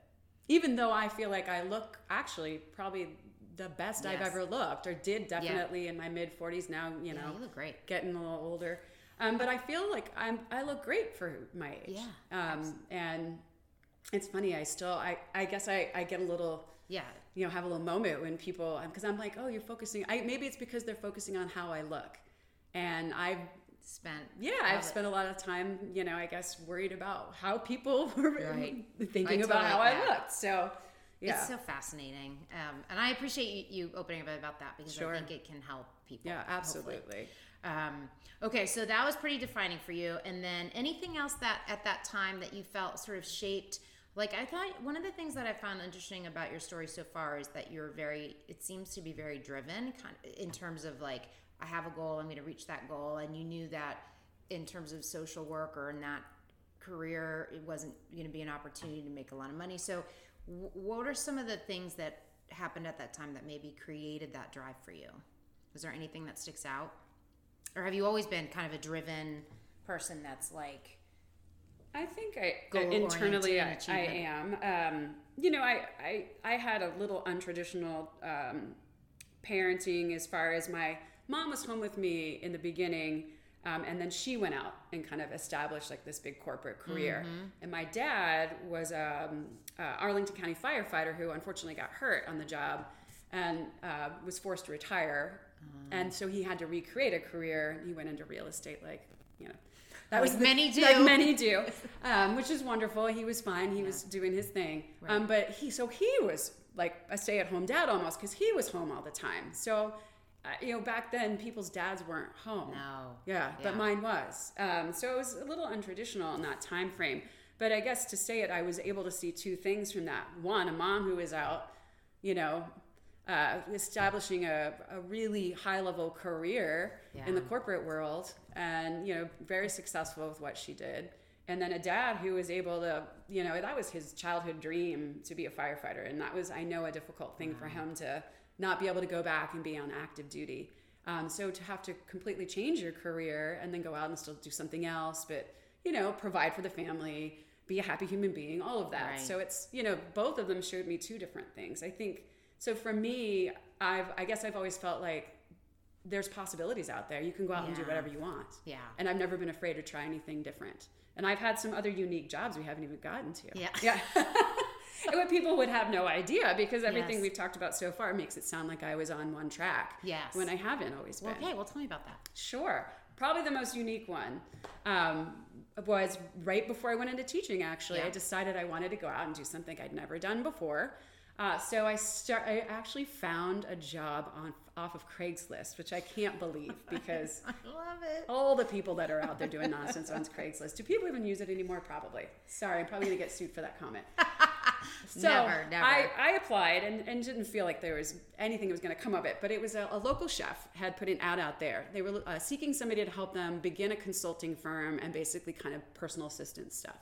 Even though I feel like I look actually probably the best I've ever looked, or did definitely in my mid 40s. Now you Yeah, know you look great. getting a little older. Um, but I feel like I'm I look great for my age. Yeah, Um, and it's funny. I still I I guess I I get a little Yeah. you know have a little moment when people because I'm like oh you're focusing. I maybe it's because they're focusing on how I look, and I've Spent. yeah I've spent a lot of time you know I guess worried about how people were Right. thinking about totally- how I looked. So yeah. It's so fascinating. Um, and I appreciate you, opening up about that because Sure. I think it can help people. yeah, hopefully. Um, okay, so that was pretty defining for you. And then anything else that at that time that you felt sort of shaped? Like I thought one of the things that I found interesting about your story so far is that you're very. It seems to be very driven, kind of, in terms of like I have a goal, I'm going to reach that goal, and you knew that in terms of social work or in that career, it wasn't going to be an opportunity to make a lot of money. So, w- what are some of the things that happened at that time that maybe created that drive for you? Was there anything that sticks out? Or have you always been kind of a driven person that's like, I think I internally I, I am. Um, you know, I, I I had a little untraditional um, parenting as far as my mom was home with me in the beginning, um, and then she went out and kind of established like this big corporate career. Mm-hmm. And my dad was a um, uh, Arlington County firefighter who unfortunately got hurt on the job and uh, was forced to retire. And so he had to recreate a career. He went into real estate, like you know. That Like the- many do. Like many do, um, which is wonderful. He was fine. He was doing his thing. Um, but he, so he was like a stay-at-home dad almost because he was home all the time. So, uh, you know, back then people's dads weren't home. no. Yeah, but mine was. Um, so it was a little untraditional in that time frame. But I guess to say it, I was able to see two things from that. One, a mom who was out, you know, uh, establishing a, a really high level career in the corporate world and, you know, very successful with what she did. And then a dad who was able to, you know, that was his childhood dream to be a firefighter. And that was, I know, a difficult thing for him to not be able to go back and be on active duty. Um, so to have to completely change your career and then go out and still do something else, but, you know, provide for the family, be a happy human being, all of that. Right. So it's, you know, both of them showed me two different things. I think so for me, I've I guess I've always felt like there's possibilities out there. You can go out and do whatever you want. Yeah. And I've never been afraid to try anything different. And I've had some other unique jobs we haven't even gotten to. Yeah. Yeah. and what people would have no idea because everything Yes. we've talked about so far makes it sound like I was on one track. Yes. When I haven't always been. okay, well, tell me about that. Sure. Probably the most unique one um, was right before I went into teaching, actually. Yeah. I decided I wanted to go out and do something I'd never done before. Uh, so I start. I actually found a job on off of Craigslist, which I can't believe because I love it. all the people that are out there doing nonsense on Craigslist. Do people even use it anymore? Probably. Sorry, I'm probably gonna get sued for that comment. So Never, never. I, I applied and, and didn't feel like there was anything that was going to come of it, but it was a, a local chef had put an ad out there. They were uh, seeking somebody to help them begin a consulting firm and basically kind of personal assistant stuff.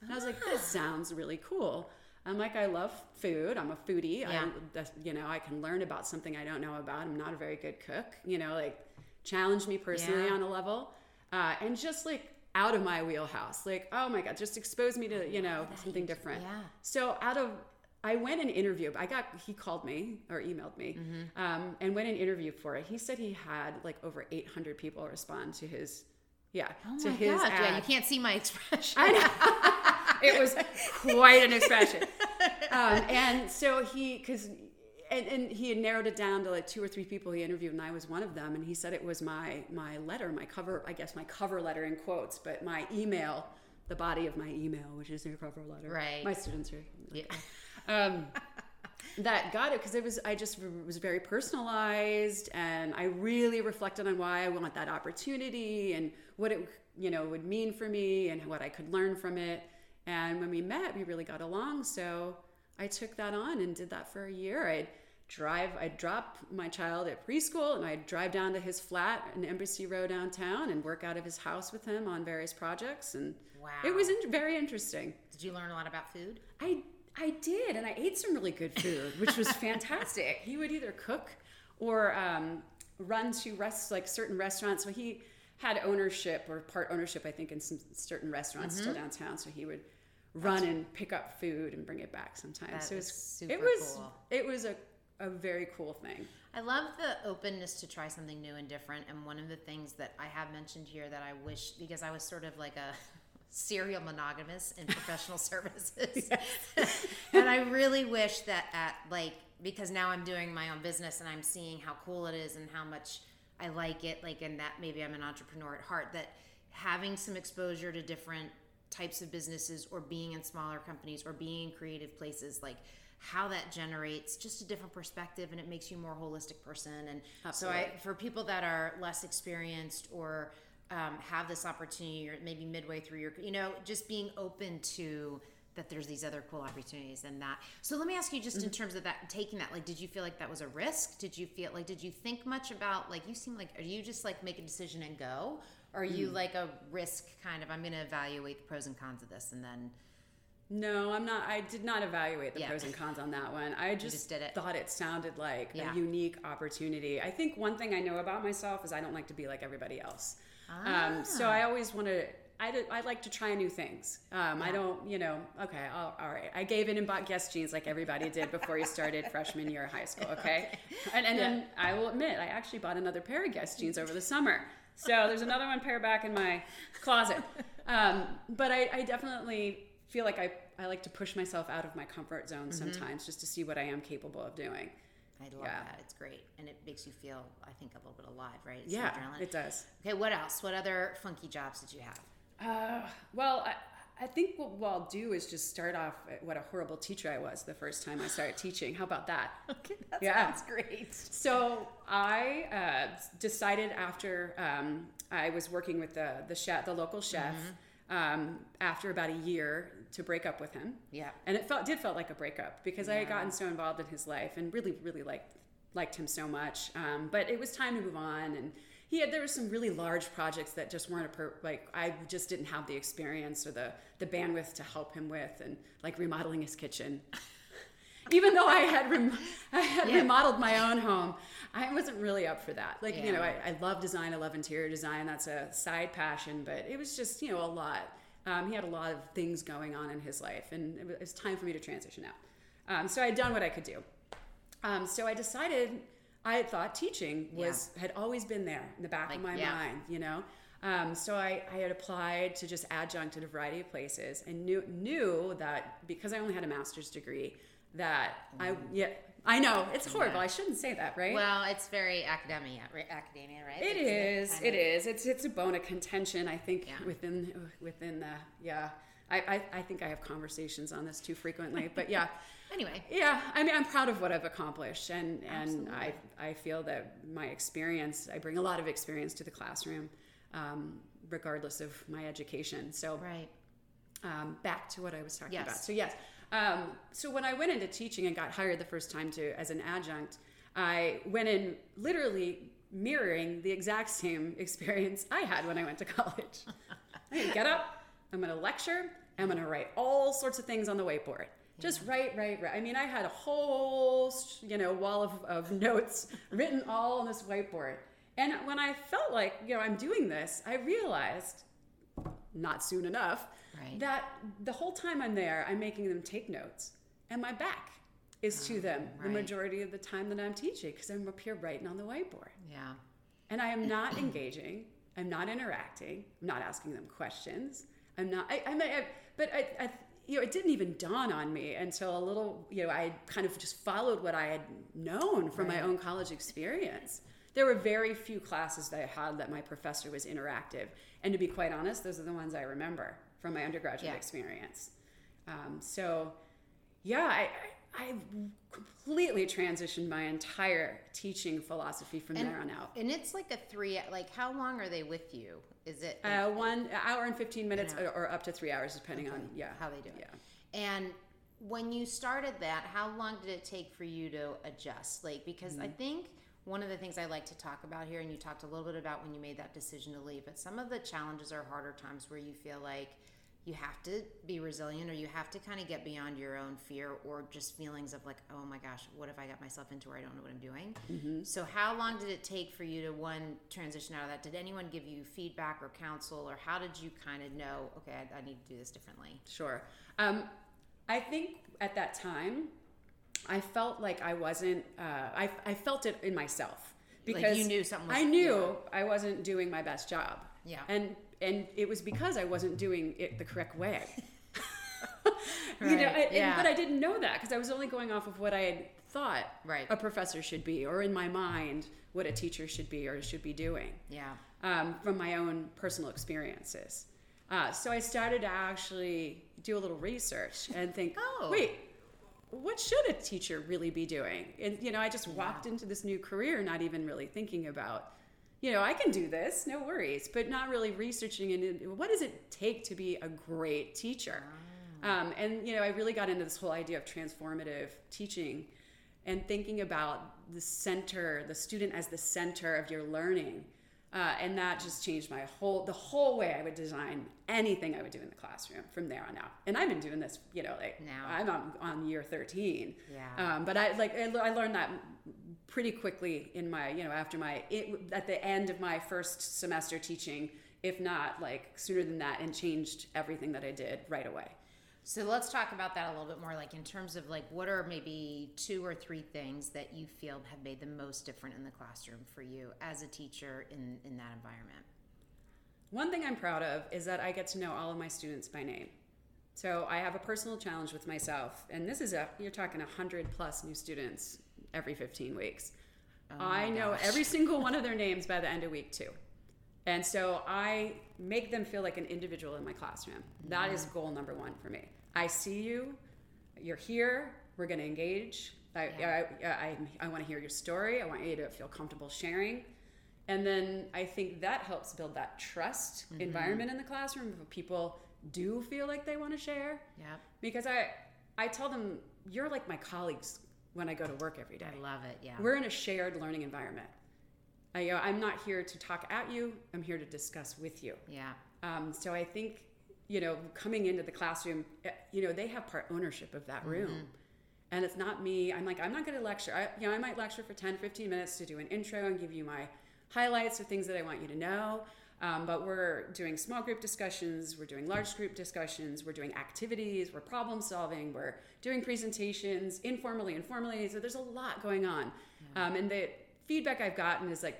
And I was like, this sounds really cool. I'm like, I love food. I'm a foodie. Yeah. I, you know, I can learn about something I don't know about. I'm not a very good cook. You know, like challenge me personally Yeah. on a level, uh, and just like out of my wheelhouse. Like, oh my god, just expose me to you know something different. Yeah. So out of I went and interviewed. I got he called me or emailed me, Mm-hmm. um, and went and interviewed for it. He said he had like over 800 people respond to his, yeah, Oh to my his gosh, yeah, you can't see my expression. I know. It was quite an expression. Um, and so he, because, and, and he had narrowed it down to like two or three people he interviewed, and I was one of them. And he said it was my my letter, my cover, I guess my cover letter in quotes, but my email, the body of my email, which is your cover letter. Right. My students are. Yeah. Um, that got it because it was I just was very personalized and I really reflected on why I want that opportunity and what it you know would mean for me and what I could learn from it. And when we met, we really got along. So I took that on and did that for a year. I'd drive, I'd drop my child at preschool and I'd drive down to his flat in Embassy Row downtown and work out of his house with him on various projects. And Wow. it was in- very interesting. Did you learn a lot about food? I I did, and I ate some really good food, which was fantastic. he would either cook or um, run to rest like certain restaurants. So he had ownership or part ownership, I think, in some certain restaurants still Mm-hmm. downtown. So he would run and pick up food and bring it back sometimes. So it's, super it was cool. it was a, a very cool thing. I love the openness to try something new and different. And one of the things that I have mentioned here that I wish, because I was sort of like a serial monogamous in professional services. and I really wish that at like, because now I'm doing my own business and I'm seeing how cool it is and how much I like it, like, and that maybe I'm an entrepreneur at heart, that having some exposure to different types of businesses or being in smaller companies or being in creative places, like, how that generates just a different perspective and it makes you a more holistic person. And so i for people that are less experienced or um, have this opportunity or maybe midway through your you know just being open to that there's these other cool opportunities and that. So let me ask you just in terms of that taking that like did you feel like that was a risk? Did you feel like did you think much about like you seem like are you just like make a decision and go or are you like a risk kind of i'm going to evaluate the pros and cons of this and then No, I'm not. I did not evaluate the Yeah. pros and cons on that one. I just, just did it. thought it sounded like Yeah. a unique opportunity. I think one thing I know about myself is I don't like to be like everybody else. Um, so Ah. I always want to. I, do- I like to try new things. Um, I don't, you know, okay, I'll, all right. I gave in and bought Guess jeans like everybody did before you started freshman year of high school, okay? And, and then I will admit, I actually bought another pair of Guess jeans over the summer. So there's another one pair back in my closet. Um, but I, I definitely feel like I, I like to push myself out of my comfort zone Mm-hmm. sometimes just to see what I am capable of doing. i love Yeah. that it's great and it makes you feel i think a little bit alive right It's Yeah, adrenaline. it does. okay what else what other funky jobs did you have Uh, well, I, I think what, I'll do is just start off at what a horrible teacher I was the first time I started teaching. How about that? okay that Yeah. sounds great So I uh, decided after um, I was working with the the chef, the local chef, um, after about a year to break up with him. yeah and it felt did felt like a breakup because I had gotten so involved in his life and really really liked liked him so much. Um, but it was time to move on, and he had there were some really large projects that just weren't a per, like I just didn't have the experience or the the bandwidth to help him with, and like remodeling his kitchen. Even though I had rem- I had Yeah. remodeled my own home, I wasn't really up for that. Like you know, I, I love design, I love interior design. That's a side passion, but it was just you know a lot. Um, he had a lot of things going on in his life, and it was time for me to transition out. Um, so I had done what I could do. Um, so I decided I had thought teaching was had always been there in the back Like, of my yeah. mind, you know. Um, so I, I had applied to just adjunct at a variety of places and knew knew that because I only had a master's degree that I yeah I know it's horrible Yeah. I shouldn't say that right Well, it's very academia, right? academia, right? it Isn't is. kind It of- is. It's it's a bone of contention. I think Yeah. within within the yeah. I, I I think I have conversations on this too frequently, but yeah, Anyway, yeah. I mean, I'm proud of what I've accomplished, and and I I feel that my experience. I bring a lot of experience to the classroom, um, regardless of my education. So right. um, back to what I was talking Yes. about. So yes, um, so when I went into teaching and got hired the first time to as an adjunct, I went in literally mirroring the exact same experience I had when I went to college. I get up, I'm going to lecture, I'm going to write all sorts of things on the whiteboard. Just write, write, write. I mean, I had a whole, you know, wall of, of notes written all on this whiteboard. And when I felt like, you know, I'm doing this, I realized not soon enough Right. that the whole time I'm there, I'm making them take notes, and my back is to ah, them the majority of the time that I'm teaching because I'm up here writing on the whiteboard, Yeah. and I am not engaging. I'm not interacting. I'm not asking them questions. I'm not. I, I, I but I, I, you know, it didn't even dawn on me until a little. You know, I kind of just followed what I had known from my own college experience. There were very few classes that I had that my professor was interactive, and to be quite honest, those are the ones I remember from my undergraduate Yeah. experience. Um, so, yeah, I, I, I completely transitioned my entire teaching philosophy from And- there on out. And it's like a three. Like, how long are they with you? Is it Uh, one hour and 15 minutes or, or up to three hours, depending on, yeah. how they do it? Yeah. And when you started that, how long did it take for you to adjust? Like, because I think one of the things I like to talk about here, and you talked a little bit about when you made that decision to leave, but some of the challenges are harder times where you feel like you have to be resilient or you have to kind of get beyond your own fear or just feelings of like, oh my gosh, what have I got myself into where I don't know what I'm doing? So, how long did it take for you to one transition out of that? Did anyone give you feedback or counsel, or how did you kind of know, okay, I, I need to do this differently? Sure. Um, I think at that time, I felt like I wasn't. Uh, I I felt it in myself Like because you knew something was- I knew I wasn't doing my best job. Yeah. And and it was because I wasn't doing it the correct way. you know, I- and- but I didn't know that because I was only going off of what I had thought Right. a professor should be, or in my mind what a teacher should be or should be doing Yeah. um, from my own personal experiences. Uh, so I started to actually do a little research and think, Oh. wait, what should a teacher really be doing? And you know, I just walked into this new career not even really thinking about, you know, I can do this, no worries, but not really researching into what does it take to be a great teacher. Um, and you know, I really got into this whole idea of transformative teaching and thinking about the center, the student as the center of your learning. Uh, and that just changed my whole the whole way I would design anything I would do in the classroom from there on out. And I've been doing this, you know, like Now. I'm on, on year 13. Yeah. Um, but I like I I learned that pretty quickly in my you know after my it, at the end of my first semester teaching, if not like sooner than that, and changed everything that I did right away. So let's talk about that a little bit more. Like in terms of like, what are maybe two or three things that you feel have made the most different in the classroom for you as a teacher in in that environment? One thing I'm proud of is that I get to know all of my students by name. So I have a personal challenge with myself, and this is a you're talking hundred plus new students every 15 weeks. Oh I know gosh. every single one of their names by the end of week two. And so I make them feel like an individual in my classroom. That is goal number one for me. I see you, you're here, we're going to engage. I, Yeah. I, I, I want to hear your story. I want you to feel comfortable sharing. And then I think that helps build that trust environment in the classroom where people do feel like they want to share. Yep. Because I, I tell them, you're like my colleagues when I go to work every day. I love it. Yeah. We're in a shared learning environment. I, I'm not here to talk at you. I'm here to discuss with you. yeah. Um, so I think, you know, coming into the classroom, eh, you know, they have part ownership of that room. And it's not me. I'm like, I'm not going to lecture. I, you know, I might lecture for 10, 15 minutes to do an intro and give you my highlights or things that I want you to know. Um, but we're doing small group discussions, we're doing large group discussions, we're doing activities, we're problem solving, we're doing presentations informally, and formally. So there's a lot going on. Um, and the feedback I've gotten is like,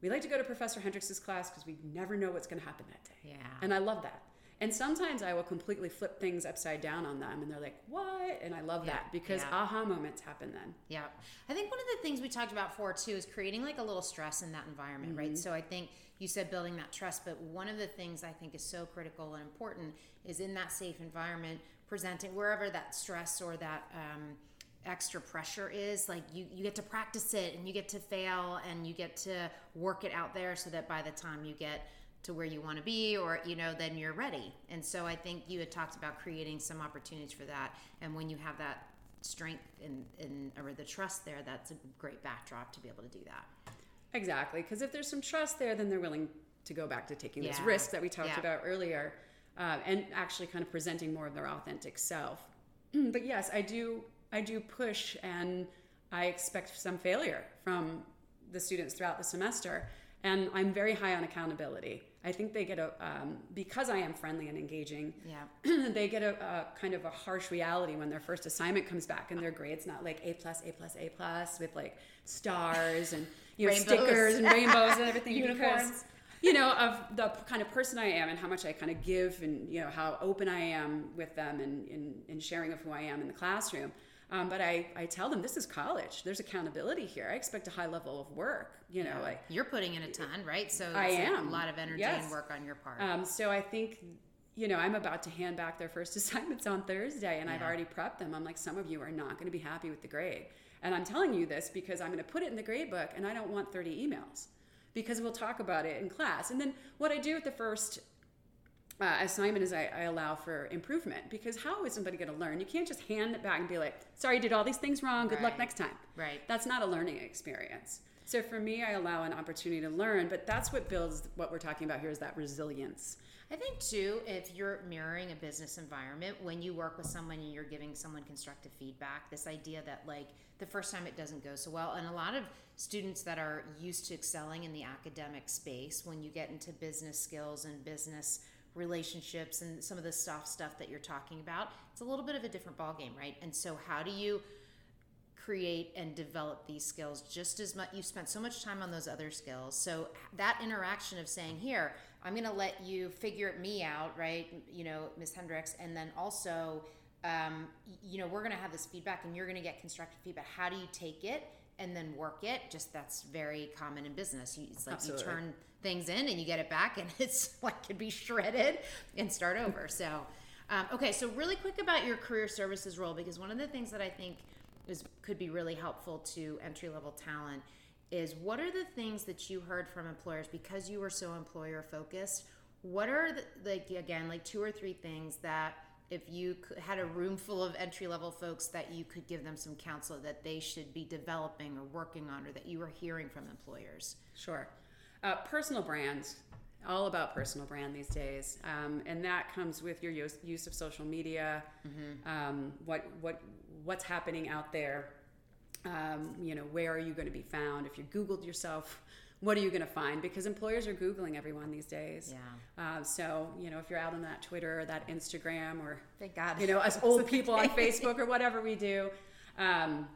we like to go to Professor Hendricks' class because we never know what's going to happen that day. Yeah. And I love that. And sometimes I will completely flip things upside down on them and they're like, what? And I love Yeah, that because yeah. aha moments happen then. Yeah. I think one of the things we talked about for too is creating like a little stress in that environment, Mm-hmm. right? So I think you said building that trust, but one of the things I think is so critical and important is in that safe environment, presenting wherever that stress or that um, extra pressure is, like you, you get to practice it and you get to fail and you get to work it out there so that by the time you get to where you want to be or you know then you're ready and so i think you had talked about creating some opportunities for that and when you have that strength in, in or the trust there that's a great backdrop to be able to do that Exactly. Because if there's some trust there, then they're willing to go back to taking those risks that we talked Yeah. about earlier uh, and actually kind of presenting more of their authentic self. but yes, I do, I do push and I expect some failure from the students throughout the semester. And I'm very high on accountability. I think they get a, um, because I am friendly and engaging, yeah they get a, a kind of a harsh reality when their first assignment comes back and their grade's not like A plus, A plus, A plus with like stars and you know Rainbows. stickers and rainbows and everything Unicorns. because you know of the kind of person I am and how much I kind of give and you know how open I am with them and in, in sharing of who I am in the classroom. Um, but I, I tell them this is college. There's accountability here. I expect a high level of work. You know, like you're putting in a ton right so I am. a lot of energy Yes. and work on your part Um, so I think, you know, I'm about to hand back their first assignments on Thursday, and I've already prepped them. I'm like, some of you are not going to be happy with the grade, and I'm telling you this because I'm going to put it in the grade book, and I don't want 30 emails because we'll talk about it in class. And then what I do with the first uh, assignment is I, I allow for improvement because how is somebody going to learn? You can't just hand it back and be like, sorry, you did all these things wrong. Good luck next time. right That's not a learning experience. So for me, I allow an opportunity to learn, but that's what builds what we're talking about here is that resilience. I think too, if you're mirroring a business environment, when you work with someone and you're giving someone constructive feedback, this idea that like the first time it doesn't go so well, and a lot of students that are used to excelling in the academic space, when you get into business skills and business relationships and some of the soft stuff that you're talking about, it's a little bit of a different ballgame, right? And so, how do you create and develop these skills just as much you spent so much time on those other skills. So that interaction of saying here i'm going to let you figure me out right? You know ms hendricks and then also um, you know we're going to have this feedback and you're going to get constructive feedback. How do you take it and then work it just that's very common in business you, it's like Absolutely. you turn things in and you get it back and it's like could be shredded and start over so um, okay so really quick about your career services role because one of the things that i think is could be really helpful to entry level talent is what are the things that you heard from employers because you were so employer focused what are the, like again like two or three things that if you had a room full of entry level folks that you could give them some counsel that they should be developing or working on or that you were hearing from employers Sure. Uh, personal brand, all about personal brand these days, um, and that comes with your use, use of social media. Um, what what what's happening out there? Um, you know, where are you going to be found? If you Googled yourself, what are you going to find? Because employers are Googling everyone these days. Yeah. Uh, so you know, if you're out on that Twitter or that Instagram or thank god you know, us old people on Facebook or whatever we do, um,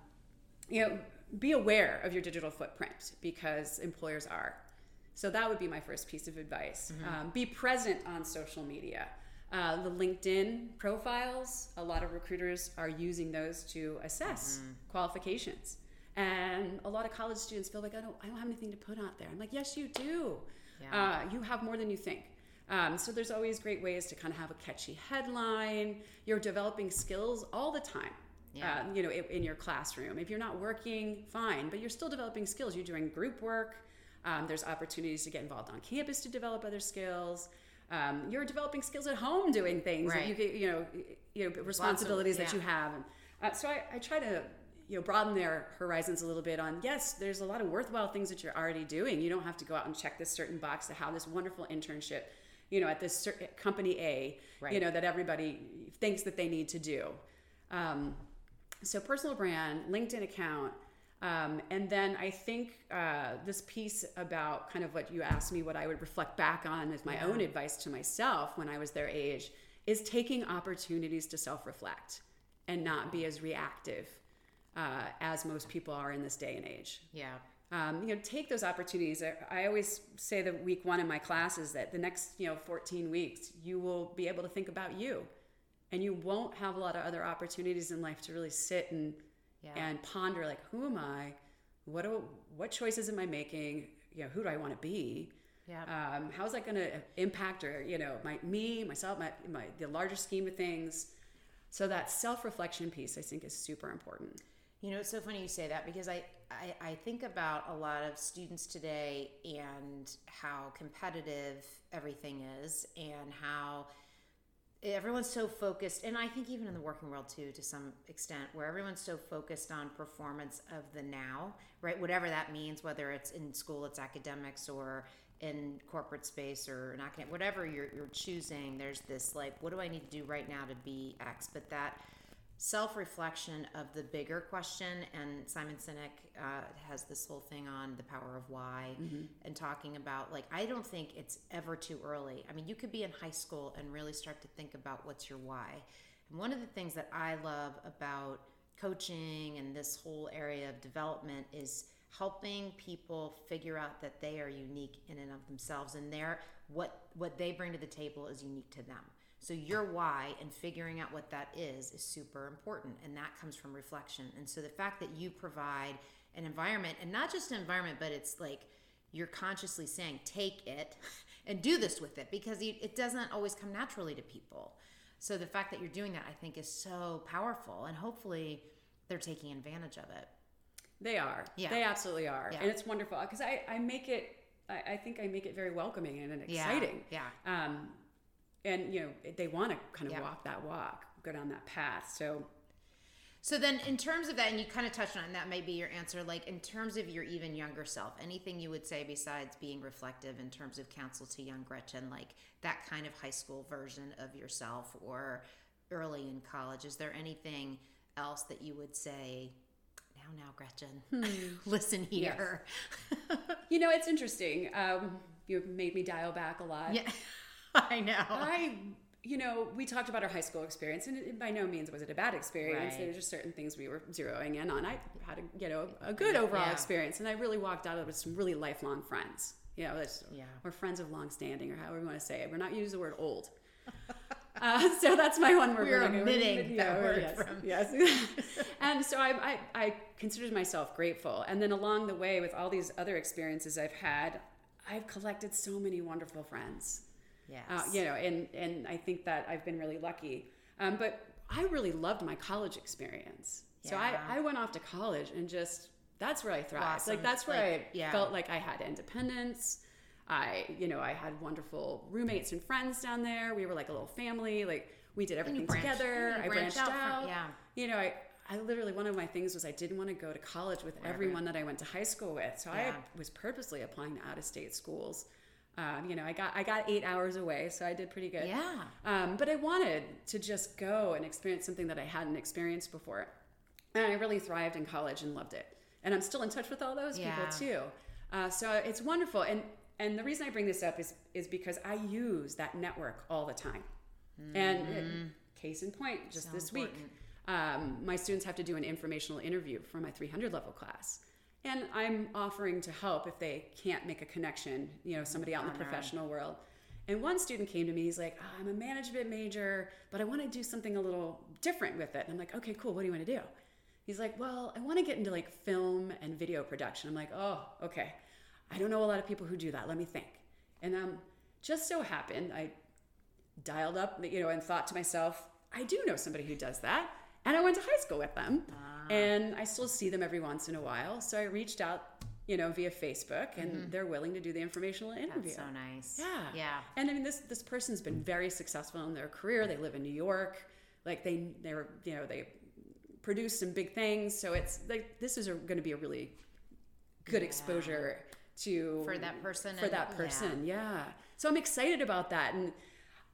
you know, be aware of your digital footprint because employers are. So that would be my first piece of advice. Um, be present on social media. Uh, the LinkedIn profiles, a lot of recruiters are using those to assess qualifications. And a lot of college students feel like I don't, I don't have anything to put out there. I'm like, yes, you do. Yeah. Uh, you have more than you think. Um, so there's always great ways to kind of have a catchy headline. You're developing skills all the time. Yeah. Uh, you know, in, in your classroom. If you're not working, fine, but you're still developing skills. You're doing group work. Um, there's opportunities to get involved on campus to develop other skills. Um, you're developing skills at home, doing things that Right. you get, you know, you know, responsibilities that yeah. you have. And, uh, so I, I try to you know broaden their horizons a little bit on yes there's a lot of worthwhile things that you're already doing. You don't have to go out and check this certain box to have this wonderful internship you know at this cer- company a you know that everybody thinks that they need to do. Um, so personal brand linkedin account Um, and then I think uh, this piece about kind of what you asked me, what I would reflect back on as my Yeah. own advice to myself when I was their age, is taking opportunities to self reflect and not be as reactive uh, as most people are in this day and age. Yeah. Um, you know, take those opportunities. I, always say that week one in my classes that the next, you know, 14 weeks, you will be able to think about you and you won't have a lot of other opportunities in life to really sit and Yeah. and ponder like who am i what do what choices am i making you know who do i want to be Yeah. um, how's that going to impact or you know my me myself my, my the larger scheme of things so that self-reflection piece i think is super important You know, it's so funny you say that because I, I, I think about a lot of students today and how competitive everything is and how everyone's so focused and i think even in the working world too to some extent where everyone's so focused on performance of the now right? Whatever that means whether it's in school it's academics or in corporate space or academic whatever you're, you're choosing there's this like what do i need to do right now to be x? But that self-reflection of the bigger question and simon sinek uh, has this whole thing on the power of why and talking about like i don't think it's ever too early. I mean you could be in high school and really start to think about what's your why. And one of the things that i love about coaching and this whole area of development is helping people figure out that they are unique in and of themselves and their what what they bring to the table is unique to them so your why and figuring out what that is is super important and that comes from reflection and so the fact that you provide an environment and not just an environment but it's like you're consciously saying take it and do this with it because it doesn't always come naturally to people so the fact that you're doing that i think is so powerful and hopefully they're taking advantage of it they are Yeah. they absolutely are Yeah. and it's wonderful because I, I make it I, I think i make it very welcoming and Yeah. exciting Yeah. um, and you know they want to kind of Yeah. walk that walk go down that path so So then, in terms of that, and you kind of touched on it, and that may be your answer. Like in terms of your even younger self, anything you would say besides being reflective in terms of counsel to young Gretchen, like that kind of high school version of yourself, or early in college? Is there anything else that you would say? Now, now, Gretchen, listen here. You know, it's interesting. Um, you made me dial back a lot. yeah, I know. I, you know, we talked about our high school experience, and it, by no means was it a bad experience. Right. There were just certain things we were zeroing in on. I had a, you know, a good overall Yeah. experience, and I really walked out of it with some really lifelong friends. You know, that's, Yeah. we're friends of long standing, or however you want to say it. We're not using the word old. Uh, so that's my one word. We're omitting that yeah, word yes, from- yes. and so I, I, I considered myself grateful. And then along the way, with all these other experiences I've had, I've collected so many wonderful friends. Yes. Uh, you know, and and I think that I've been really lucky. Um, but I really loved my college experience. Yeah. So I, I went off to college and just that's where I thrived. Blossomed, Like that's where like, I yeah. felt like I had independence. I, you know, I had wonderful roommates and friends down there. We were like a little family. Like we did everything branched- together. I branched branched out out. from- yeah. You know, I, I literally one of my things was I didn't want to go to college with everyone that I went to high school with. So Yeah. I was purposely applying to out of state schools. Um, you know, I got I got eight hours away, so I did pretty good. Yeah. Um, but I wanted to just go and experience something that I hadn't experienced before, and I really thrived in college and loved it. And I'm still in touch with all those Yeah. people too. Uh, so it's wonderful. And and the reason I bring this up is is because I use that network all the time. And uh, case in point, just Mm-hmm. So this week, um, my students have to do an informational interview for my 300 level class. And I'm offering to help if they can't make a connection, you know, somebody out in the professional world. And one student came to me, he's like, "Oh, I'm a management major, but I want to do something a little different with it. And I'm like, okay, cool. What do you want to do? He's like, well, I want to get into like film and video production. I'm like, oh, okay. I don't know a lot of people who do that. Let me think. And um, just so happened, I dialed up, you know, and thought to myself, I do know somebody who does that. And I went to high school with them. And I still see them every once in a while. So I reached out, you know, via Facebook and mm-hmm. they're willing to do the informational interview. That's so nice. Yeah. Yeah. And I mean this this person's been very successful in their career. They live in New York. Like they they're you know, they produce some big things. So it's like this is going to be a really good Yeah. exposure to For that person For and- that yeah. person. Yeah. So I'm excited about that and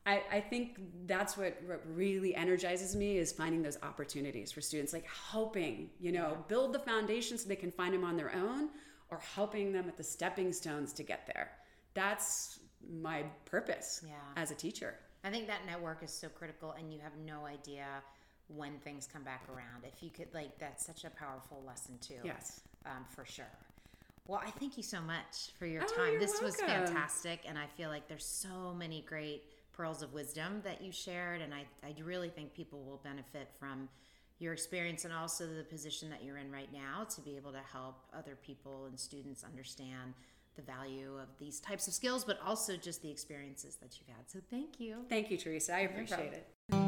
I, I think that's what, what really energizes me is finding those opportunities for students, like helping, you know, yeah. build the foundation so they can find them on their own or helping them at the stepping stones to get there. That's my purpose yeah. as a teacher. I think that network is so critical, and you have no idea when things come back around. If you could, like, that's such a powerful lesson, too. Yes. Um, for sure. Well, I thank you so much for your oh, time. This welcome. was fantastic, and I feel like there's so many great pearls of wisdom that you shared, and I, I really think people will benefit from your experience and also the position that you're in right now to be able to help other people and students understand the value of these types of skills, but also just the experiences that you've had. So thank you. Thank you, Teresa. I appreciate it.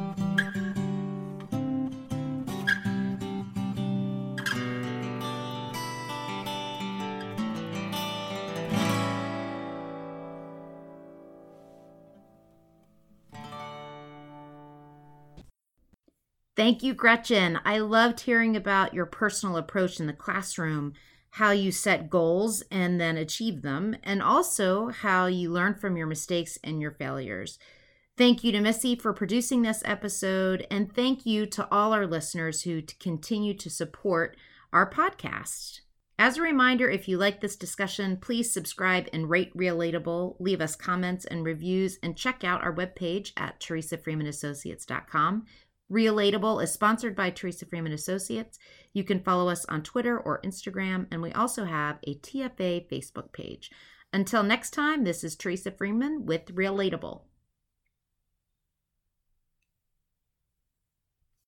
Thank you, Gretchen. I loved hearing about your personal approach in the classroom, how you set goals and then achieve them, and also how you learn from your mistakes and your failures. Thank you to Missy for producing this episode, and thank you to all our listeners who continue to support our podcast. As a reminder, if you like this discussion, please subscribe and rate Relatable, leave us comments and reviews, and check out our webpage at teresafreemanassociates.com. Relatable is sponsored by Teresa Freeman Associates. You can follow us on Twitter or Instagram, and we also have a TFA Facebook page. Until next time, this is Teresa Freeman with Relatable.